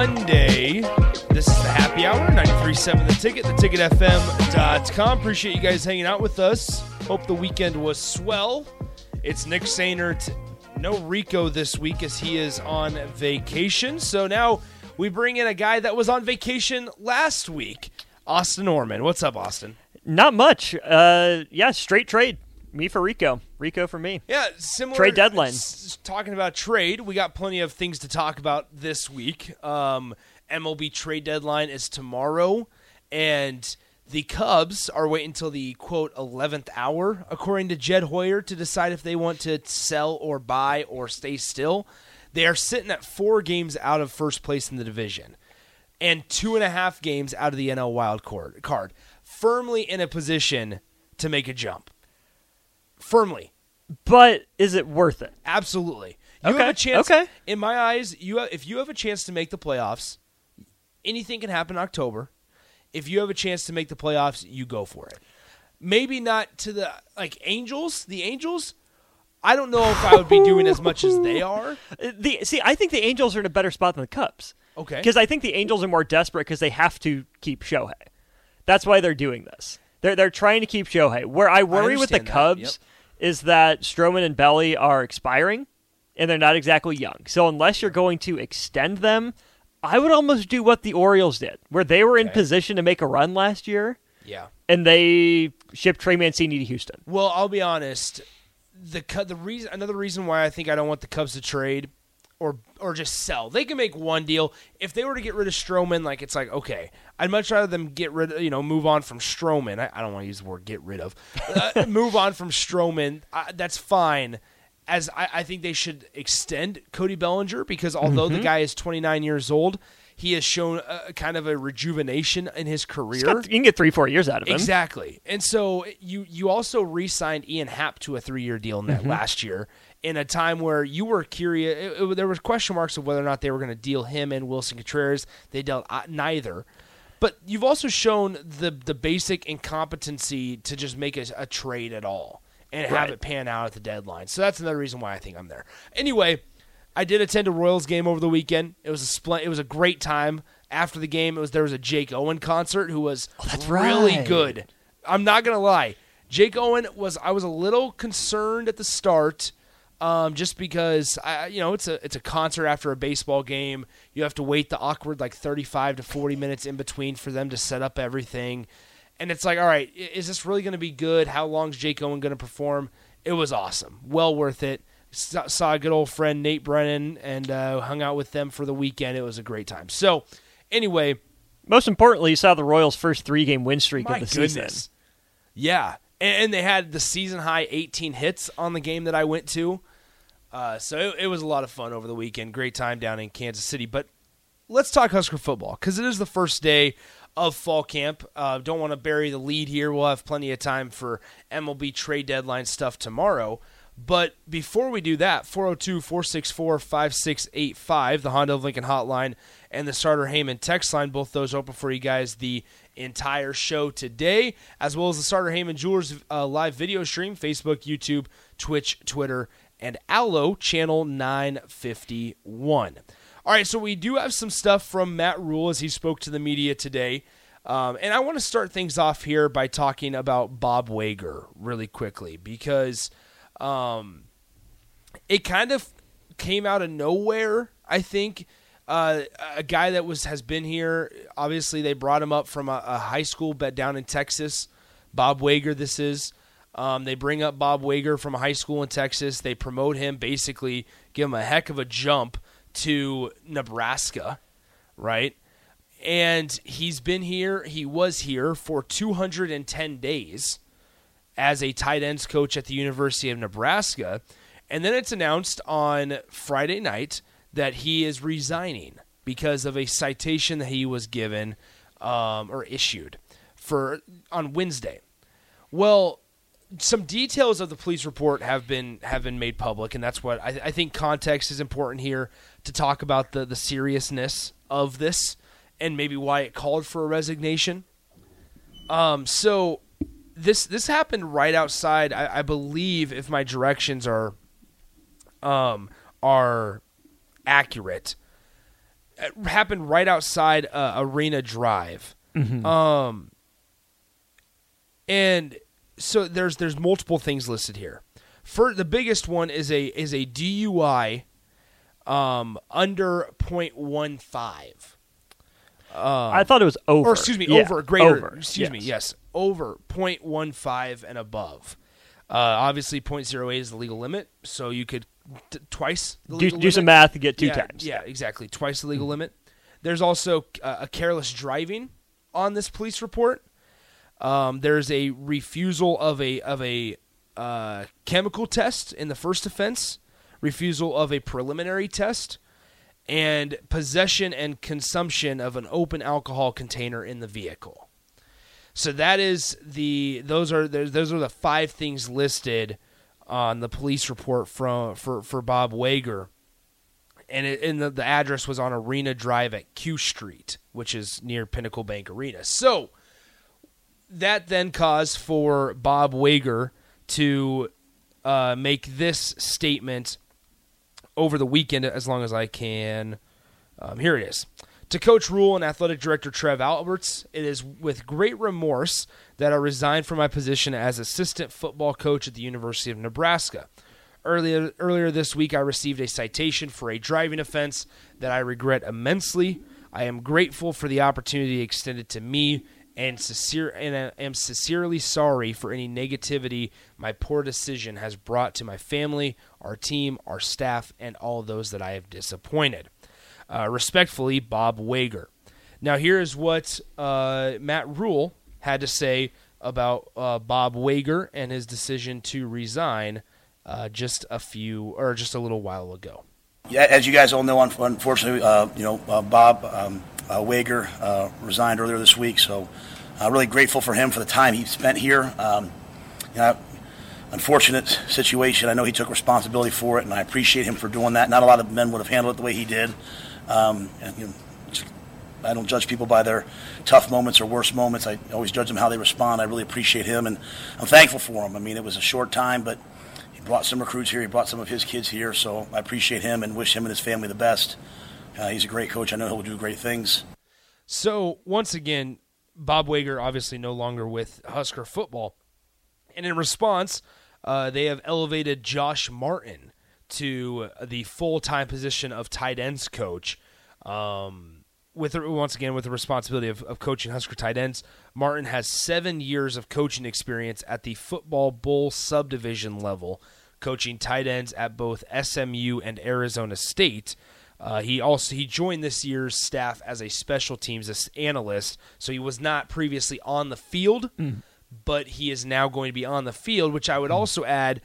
Monday. This is the Happy Hour, 93.7 The Ticket, the theticketfm.com. Appreciate you guys hanging out with us. Hope the weekend was swell. It's Nick Sainert. No Rico this week as he is on vacation. So now we bring in a guy that was on vacation last week, Austin Orman. What's up, Austin? Not much. Uh, yeah, straight trade. Me for Rico. Rico for me. Yeah, similar Trade deadline. s- talking about trade, we got plenty of things to talk about this week. Um, MLB trade deadline is tomorrow, and the Cubs are waiting until the quote eleventh hour, according to Jed Hoyer, to decide if they want to sell or buy or stay still. They are sitting at four games out of first place in the division, and two and a half games out of the NL wild card, card firmly in a position to make a jump. Firmly. But is it worth it? Absolutely. You Okay, have a chance. okay. In my eyes, you have, if you have a chance to make the playoffs, anything can happen in October. If you have a chance to make the playoffs, you go for it. Maybe not to the like Angels. The Angels, I don't know if I would be doing as much as they are. The see, I think the Angels are in a better spot than the Cubs. Okay. Because I think the Angels are more desperate because they have to keep Shohei. That's why they're doing this. They're they're trying to keep Shohei. Where I worry with the Cubs yep. Is that Stroman and Belly are expiring, and they're not exactly young. So unless you're going to extend them, I would almost do what the Orioles did, where they were in Okay. position to make a run last year, Yeah. and they shipped Trey Mancini to Houston. Well, I'll be honest. The the reason another reason why I think I don't want the Cubs to trade or or just sell. They can make one deal. If they were to get rid of Stroman, like it's like okay, I'd much rather them get rid of you know move on from Stroman. I, I don't want to use the word get rid of. Uh, move on from Stroman. Uh, that's fine. As I, I think they should extend Cody Bellinger because although the guy is 29 years old, he has shown a, kind of a rejuvenation in his career. Got- you can get three, four years out of him. Exactly. And so you you also re-signed Ian Happ to a three-year deal net Mm-hmm. last year in a time where you were curious. It, it- there was question marks of whether or not they were going to deal him and Wilson Contreras. They dealt uh, neither. But you've also shown the the basic incompetency to just make a, a trade at all and have it pan out at the deadline. So that's another reason why I think I'm there. Anyway, I did attend a Royals game over the weekend. It was a spl- It was a great time. After the game, it was there was a Jake Owen concert who was that's really right. good. I'm not gonna lie. Jake Owen was. I was a little concerned at the start, um, just because I, you know, it's a it's a concert after a baseball game. You have to wait the awkward like 35 to 40 minutes in between for them to set up everything, and it's like, all right, is this really gonna be good? How long's Jake Owen gonna perform? It was awesome. Well worth it. Saw, saw a good old friend Nate Brennan and uh, hung out with them for the weekend. It was a great time. So, anyway, Most importantly, you saw the Royals' first three-game win streak of the goodness. season. Yeah, and, and they had the season high 18 hits on the game that I went to. Uh, so it, it was a lot of fun over the weekend. Great time down in Kansas City. But let's talk Husker football because it is the first day of fall camp. Uh, don't want to bury the lead here. We'll have plenty of time for MLB trade deadline stuff tomorrow. But before we do that, 402 464 5685, the Honda of Lincoln hotline, and the Sartor Hamann text line, both those open for you guys the entire show today, as well as the Sartor Hamann Jewelers uh, live video stream, Facebook, YouTube, Twitch, Twitter, and Allo, channel 951. All right, so we do have some stuff from Matt Rhule as he spoke to the media today. Um, and I want to start things off here by talking about Bob Wager really quickly because um, it kind of came out of nowhere. I think uh, a guy that was has been here. Obviously, they brought him up from a, a high school bet down in Texas. Bob Wager, this is. Um, they bring up Bob Wager from high school in Texas. They promote him, basically give him a heck of a jump to Nebraska, right? and he's been here. He was here for 210 days as a tight ends coach at the University of Nebraska, and then it's announced on Friday night that he is resigning because of a citation that he was given um, or issued for on Wednesday. Well, some details of the police report have been have been made public, and that's what I, I think context is important here to talk about the the seriousness of this and maybe why it called for a resignation. Um, so this this happened right outside. I, I believe, if my directions are um, are accurate, it happened right outside uh, Arena Drive. Um, and so there's there's multiple things listed here. For the biggest one is a is a DUI um, under 0.15. I thought it was over. Or excuse me, Yeah, over greater. over, Excuse me, yes, over 0.15 and above. Uh, obviously, 0.08 is the legal limit, so you could t- twice the Do, legal do some math to get two yeah, times. Yeah, exactly, twice the legal limit. There's also uh, a careless driving on this police report. Um, there's a refusal of a of a uh, chemical test in the first offense, refusal of a preliminary test, and possession and consumption of an open alcohol container in the vehicle. So that is the those are those are the five things listed on the police report from for for Bob Wager, and it, and the, the address was on Arena Drive at Q Street, which is near Pinnacle Bank Arena. So that then caused for Bob Wager to uh, make this statement over the weekend as long as I can. Um, here it is. To Coach Rhule and Athletic Director Trev Alberts, it is with great remorse that I resign from my position as assistant football coach at the University of Nebraska. Earlier, earlier this week, I received a citation for a driving offense that I regret immensely. I am grateful for the opportunity extended to me and sincere and I am sincerely sorry for any negativity my poor decision has brought to my family, our team, our staff, and all those that I have disappointed. Uh, respectfully, Bob Wager. Now, here is what uh, Matt Rhule had to say about uh, Bob Wager and his decision to resign uh, just a few or just a little while ago. Yeah, as you guys all know, unfortunately, uh, you know, uh, Bob um, Wager uh, resigned earlier this week, so uh, really grateful for him for the time he spent here. Um, you know, unfortunate situation. I know he took responsibility for it, and I appreciate him for doing that. Not a lot of men would have handled it the way he did. Um, and, you know, I don't judge people by their tough moments or worst moments. I always judge them how they respond. I really appreciate him, and I'm thankful for him. I mean, it was a short time, but he brought some recruits here. He brought some of his kids here, so I appreciate him and wish him and his family the best. Uh, he's a great coach. I know he'll do great things. So once again, Bob Wager obviously no longer with Husker football, and in response, uh, they have elevated Josh Martin to the full time position of tight ends coach. Um, with once again with the responsibility of, of coaching Husker tight ends, Martin has seven years of coaching experience at the football bowl subdivision level, coaching tight ends at both SMU and Arizona State. Uh, he also he joined this year's staff as a special teams analyst, so he was not previously on the field, but he is now going to be on the field, which I would also add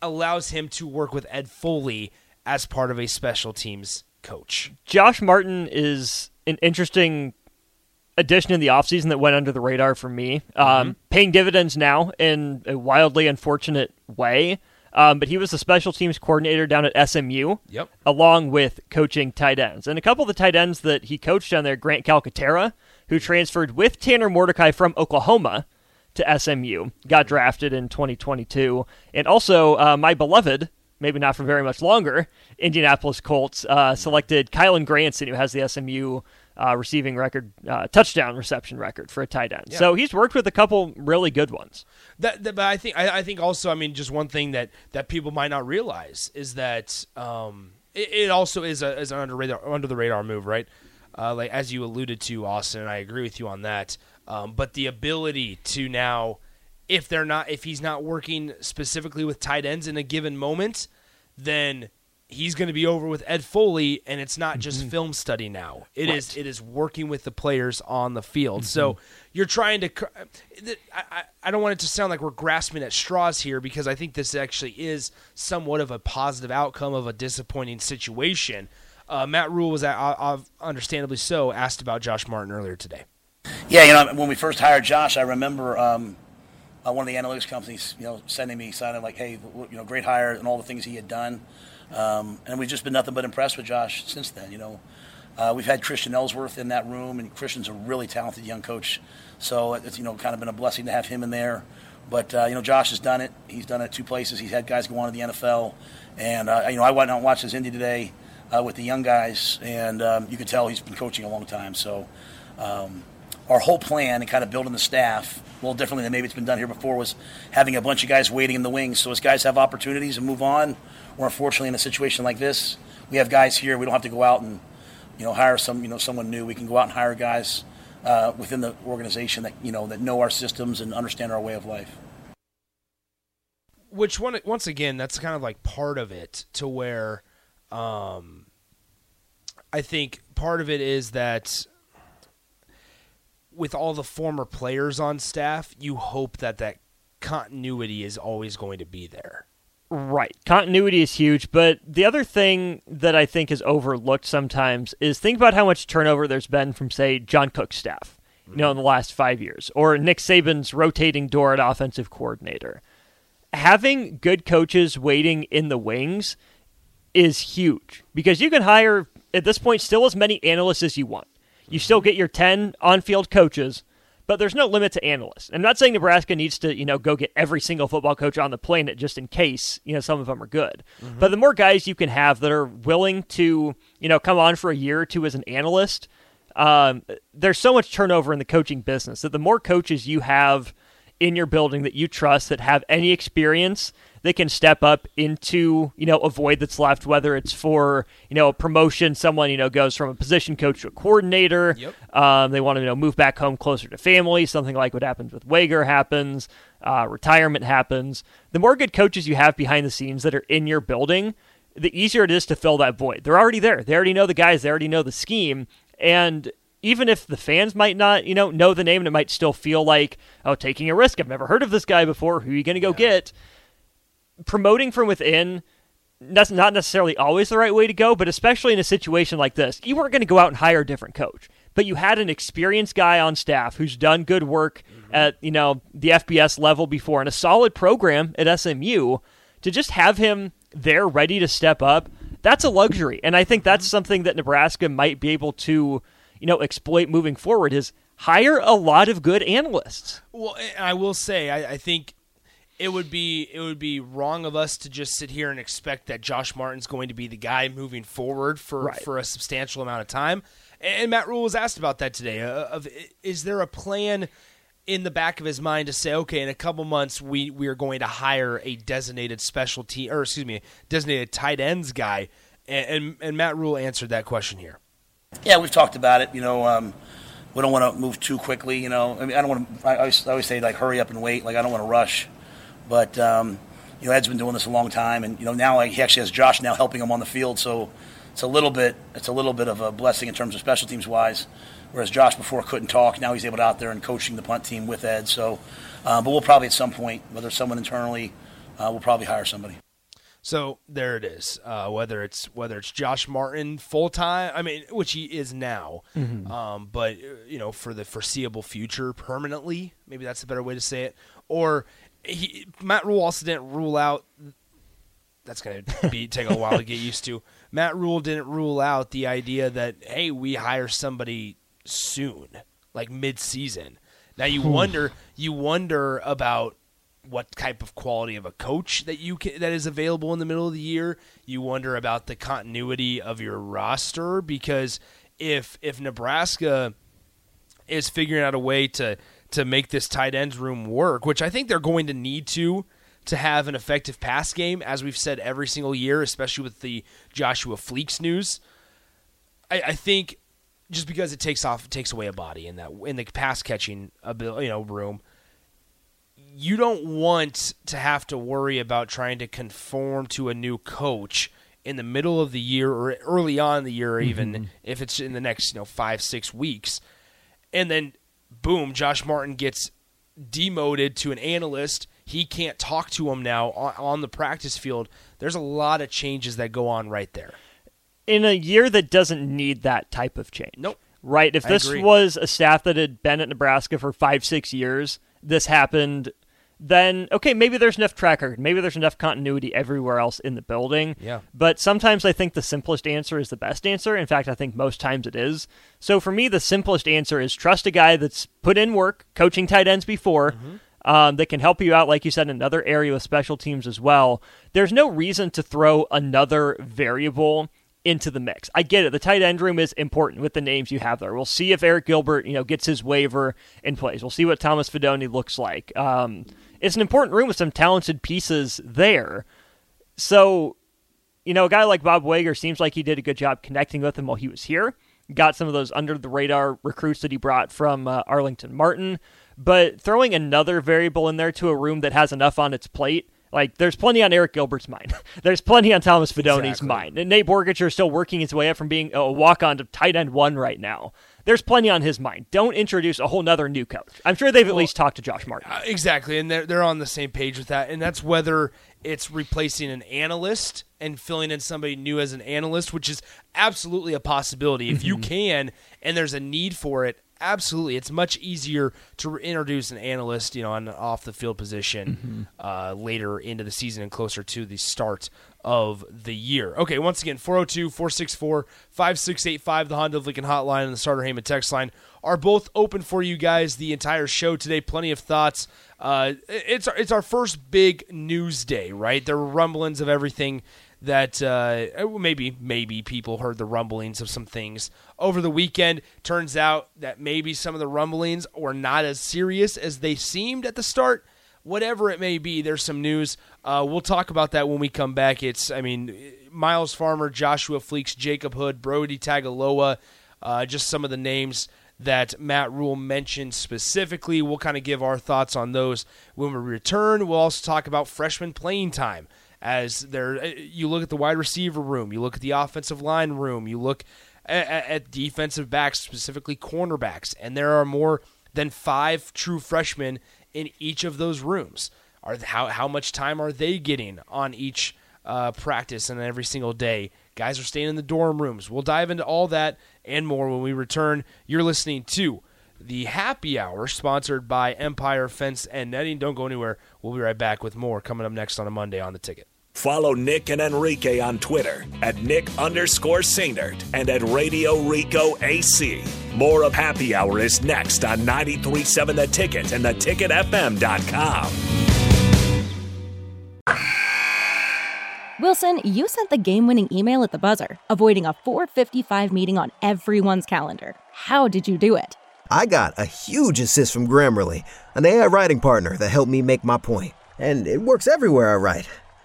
allows him to work with Ed Foley as part of a special teams coach. Josh Martin is an interesting addition in the offseason that went under the radar for me, um, paying dividends now in a wildly unfortunate way. Um, but he was the special teams coordinator down at SMU, Yep. along with coaching tight ends. And a couple of the tight ends that he coached down there, Grant Calcaterra, who transferred with Tanner Mordecai from Oklahoma to SMU, got drafted in 2022. And also, uh, my beloved, maybe not for very much longer, Indianapolis Colts uh, selected Kylen Granson, who has the SMU uh, receiving record, uh, touchdown reception record for a tight end. So he's worked with a couple really good ones. That, that- but I think I, I think also I mean just one thing that that people might not realize is that um, it, it also is a is an under radar under the radar move, right? Uh, like as you alluded to, Austin, and I agree with you on that. Um, but the ability to now, if they're not, if he's not working specifically with tight ends in a given moment, then he's going to be over with Ed Foley, and it's not just film study now. It is it is working with the players on the field. So you're trying to. I, I, I don't want it to sound like we're grasping at straws here because I think this actually is somewhat of a positive outcome of a disappointing situation. Uh, Matt Rhule was, uh, uh, understandably so, asked about Josh Martin earlier today. Yeah, you know, when we first hired Josh, I remember um, uh, one of the analytics companies, you know, sending me signing like, "Hey, you know, great hire," and all the things he had done. Um, and we've just been nothing but impressed with Josh since then. You know, uh, we've had Christian Ellsworth in that room, and Christian's a really talented young coach. So it's you know kind of been a blessing to have him in there. But uh, you know, Josh has done it. He's done it two places. He's had guys go on to the NFL, and uh, you know, I went out and watched his Indy today uh, with the young guys, and um, you could tell he's been coaching a long time. So. Um, our whole plan and kind of building the staff a little differently than maybe it's been done here before was having a bunch of guys waiting in the wings. So as guys have opportunities and move on, or unfortunately in a situation like this, we have guys here. We don't have to go out and you know hire some you know someone new. We can go out and hire guys uh, within the organization that you know that know our systems and understand our way of life. which one once again that's kind of like part of it to where um I think part of it is that with all the former players on staff, you hope that that continuity is always going to be there. Right. Continuity is huge, but the other thing that I think is overlooked sometimes is think about how much turnover there's been from, say, John Cook's staff, you know, in the last five years, or Nick Saban's rotating door at offensive coordinator. Having good coaches waiting in the wings is huge because you can hire, at this point, still as many analysts as you want. You still get your 10 on field coaches, but there's no limit to analysts. I'm not saying Nebraska needs to, you know, go get every single football coach on the planet just in case, you know, some of them are good. But the more guys you can have that are willing to, you know, come on for a year or two as an analyst, um, there's so much turnover in the coaching business that the more coaches you have in your building that you trust that have any experience they can step up into you know a void that's left whether it's for you know a promotion someone you know goes from a position coach to a coordinator Yep. um, they want to you know move back home closer to family something like what happens with Wager happens uh, retirement happens the more good coaches you have behind the scenes that are in your building the easier it is to fill that void they're already there they already know the guys they already know the scheme and even if the fans might not, you know, know the name and it might still feel like, oh, taking a risk. I've never heard of this guy before. Who are you going to go get? Promoting from within, that's not necessarily always the right way to go, but especially in a situation like this, you weren't going to go out and hire a different coach. But you had an experienced guy on staff who's done good work mm-hmm. at, you know, the FBS level before and a solid program at SMU to just have him there ready to step up. That's a luxury. And I think that's mm-hmm. something that Nebraska might be able to you know exploit moving forward is hire a lot of good analysts. Well, I will say, I, I think it would be it would be wrong of us to just sit here and expect that Josh Martin's going to be the guy moving forward for Right. for a substantial amount of time. And, and Matt Rhule was asked about that today. Uh, of is there a plan in the back of his mind to say, okay, in a couple months we we are going to hire a designated specialty or excuse me, designated tight ends guy. And, and, and Matt Rhule answered that question here. Yeah, we've talked about it. You know, um, we don't want to move too quickly. You know, I mean, I don't want to. I always, I always say like, hurry up and wait. Like, I don't want to rush. But um, you know, Ed's been doing this a long time, and you know, now like, he actually has Josh now helping him on the field. So it's a little bit, it's a little bit of a blessing in terms of special teams wise. Whereas Josh before couldn't talk, now he's able to out there and coaching the punt team with Ed. So, uh, but we'll probably at some point, whether it's someone internally, uh, we'll probably hire somebody. So there it is. Uh, whether it's whether it's Josh Martin full time, I mean, which he is now, um, but uh, you know, for the foreseeable future, permanently, maybe that's a better way to say it. Or he, Matt Rhule also didn't rule out. That's gonna be take a while to get used to. Matt Rhule didn't rule out the idea that hey, we hire somebody soon, like mid season. Now you wonder, you wonder about what type of quality of a coach that you can, that is available in the middle of the year. You wonder about the continuity of your roster because if if Nebraska is figuring out a way to to make this tight ends room work, which I think they're going to need to to have an effective pass game, as we've said every single year, especially with the Joshua Fleeks news. I, I think just because it takes off takes away a body in that in the pass catching abil- you know room you don't want to have to worry about trying to conform to a new coach in the middle of the year or early on in the year, or even mm-hmm. if it's in the next you know five six weeks, and then boom, Josh Martin gets demoted to an analyst. He can't talk to him now on, on the practice field. There's a lot of changes that go on right there. In a year that doesn't need that type of change. Nope. Right? If I this agree. was a staff that had been at Nebraska for five, six years, this happened, then okay, maybe there's enough track record. Maybe there's enough continuity everywhere else in the building. Yeah. But sometimes I think the simplest answer is the best answer. In fact, I think most times it is. So for me, the simplest answer is trust a guy that's put in work, coaching tight ends before, um, that can help you out, like you said, in another area with special teams as well. There's no reason to throw another variable into the mix. I get it. The tight end room is important with the names you have there. We'll see if Arik Gilbert, you know, gets his waiver in place. We'll see what Thomas Fidone looks like. Um, it's an important room with some talented pieces there. So, you know, a guy like Bob Wager seems like he did a good job connecting with him while he was here. Got some of those under the radar recruits that he brought from uh, Arlington Martin, but throwing another variable in there to a room that has enough on its plate. Like, there's plenty on Arik Gilbert's mind. there's plenty on Thomas Fidone's Exactly. mind. And Nate Boerkircher is still working his way up from being a walk on to tight end one right now. There's plenty on his mind. Don't introduce a whole nother new coach. I'm sure they've at least talked to Josh Martin. Uh, exactly, and they're they're on the same page with that, and that's whether it's replacing an analyst and filling in somebody new as an analyst, which is absolutely a possibility if you can, and there's a need for it. Absolutely, it's much easier to re- introduce an analyst, you know, on an off the field position uh, later into the season and closer to the start of the year. Okay, once again, 402 464 5685, the Honda of Lincoln hotline and the Sartor Hamann text line are both open for you guys the entire show today. Plenty of thoughts. Uh, it's, our, it's our first big news day, right? There were rumblings of everything that uh, maybe maybe people heard the rumblings of some things over the weekend. Turns out that maybe some of the rumblings were not as serious as they seemed at the start whatever it may be, there's some news. Uh, we'll talk about that when we come back. It's, I mean, Miles Farmer, Joshua Fleeks, Jacob Hood, Brodie Tagaloa, uh, just some of the names that Matt Rhule mentioned specifically. We'll kind of give our thoughts on those when we return. We'll also talk about freshman playing time. As there, you look at the wide receiver room, you look at the offensive line room, you look at, at defensive backs, specifically cornerbacks, and there are more than five true freshmen in each of those rooms. Are how how much time are they getting on each uh, practice and every single day? Guys are staying in the dorm rooms. We'll dive into all that and more when we return. You're listening to the Happy Hour, sponsored by Empire Fence and Netting. Don't go anywhere. We'll be right back with more coming up next on a Monday on the ticket. Follow Nick and Enrique on Twitter at Nick underscore Sainert and at Radio Rico AC. More of Happy Hour is next on 937 The Ticket and theticketfm.com. Wilson, you sent the game winning email at the buzzer, avoiding a 455 meeting on everyone's calendar. How did you do it? I got a huge assist from Grammarly, an AI writing partner that helped me make my point. And it works everywhere I write.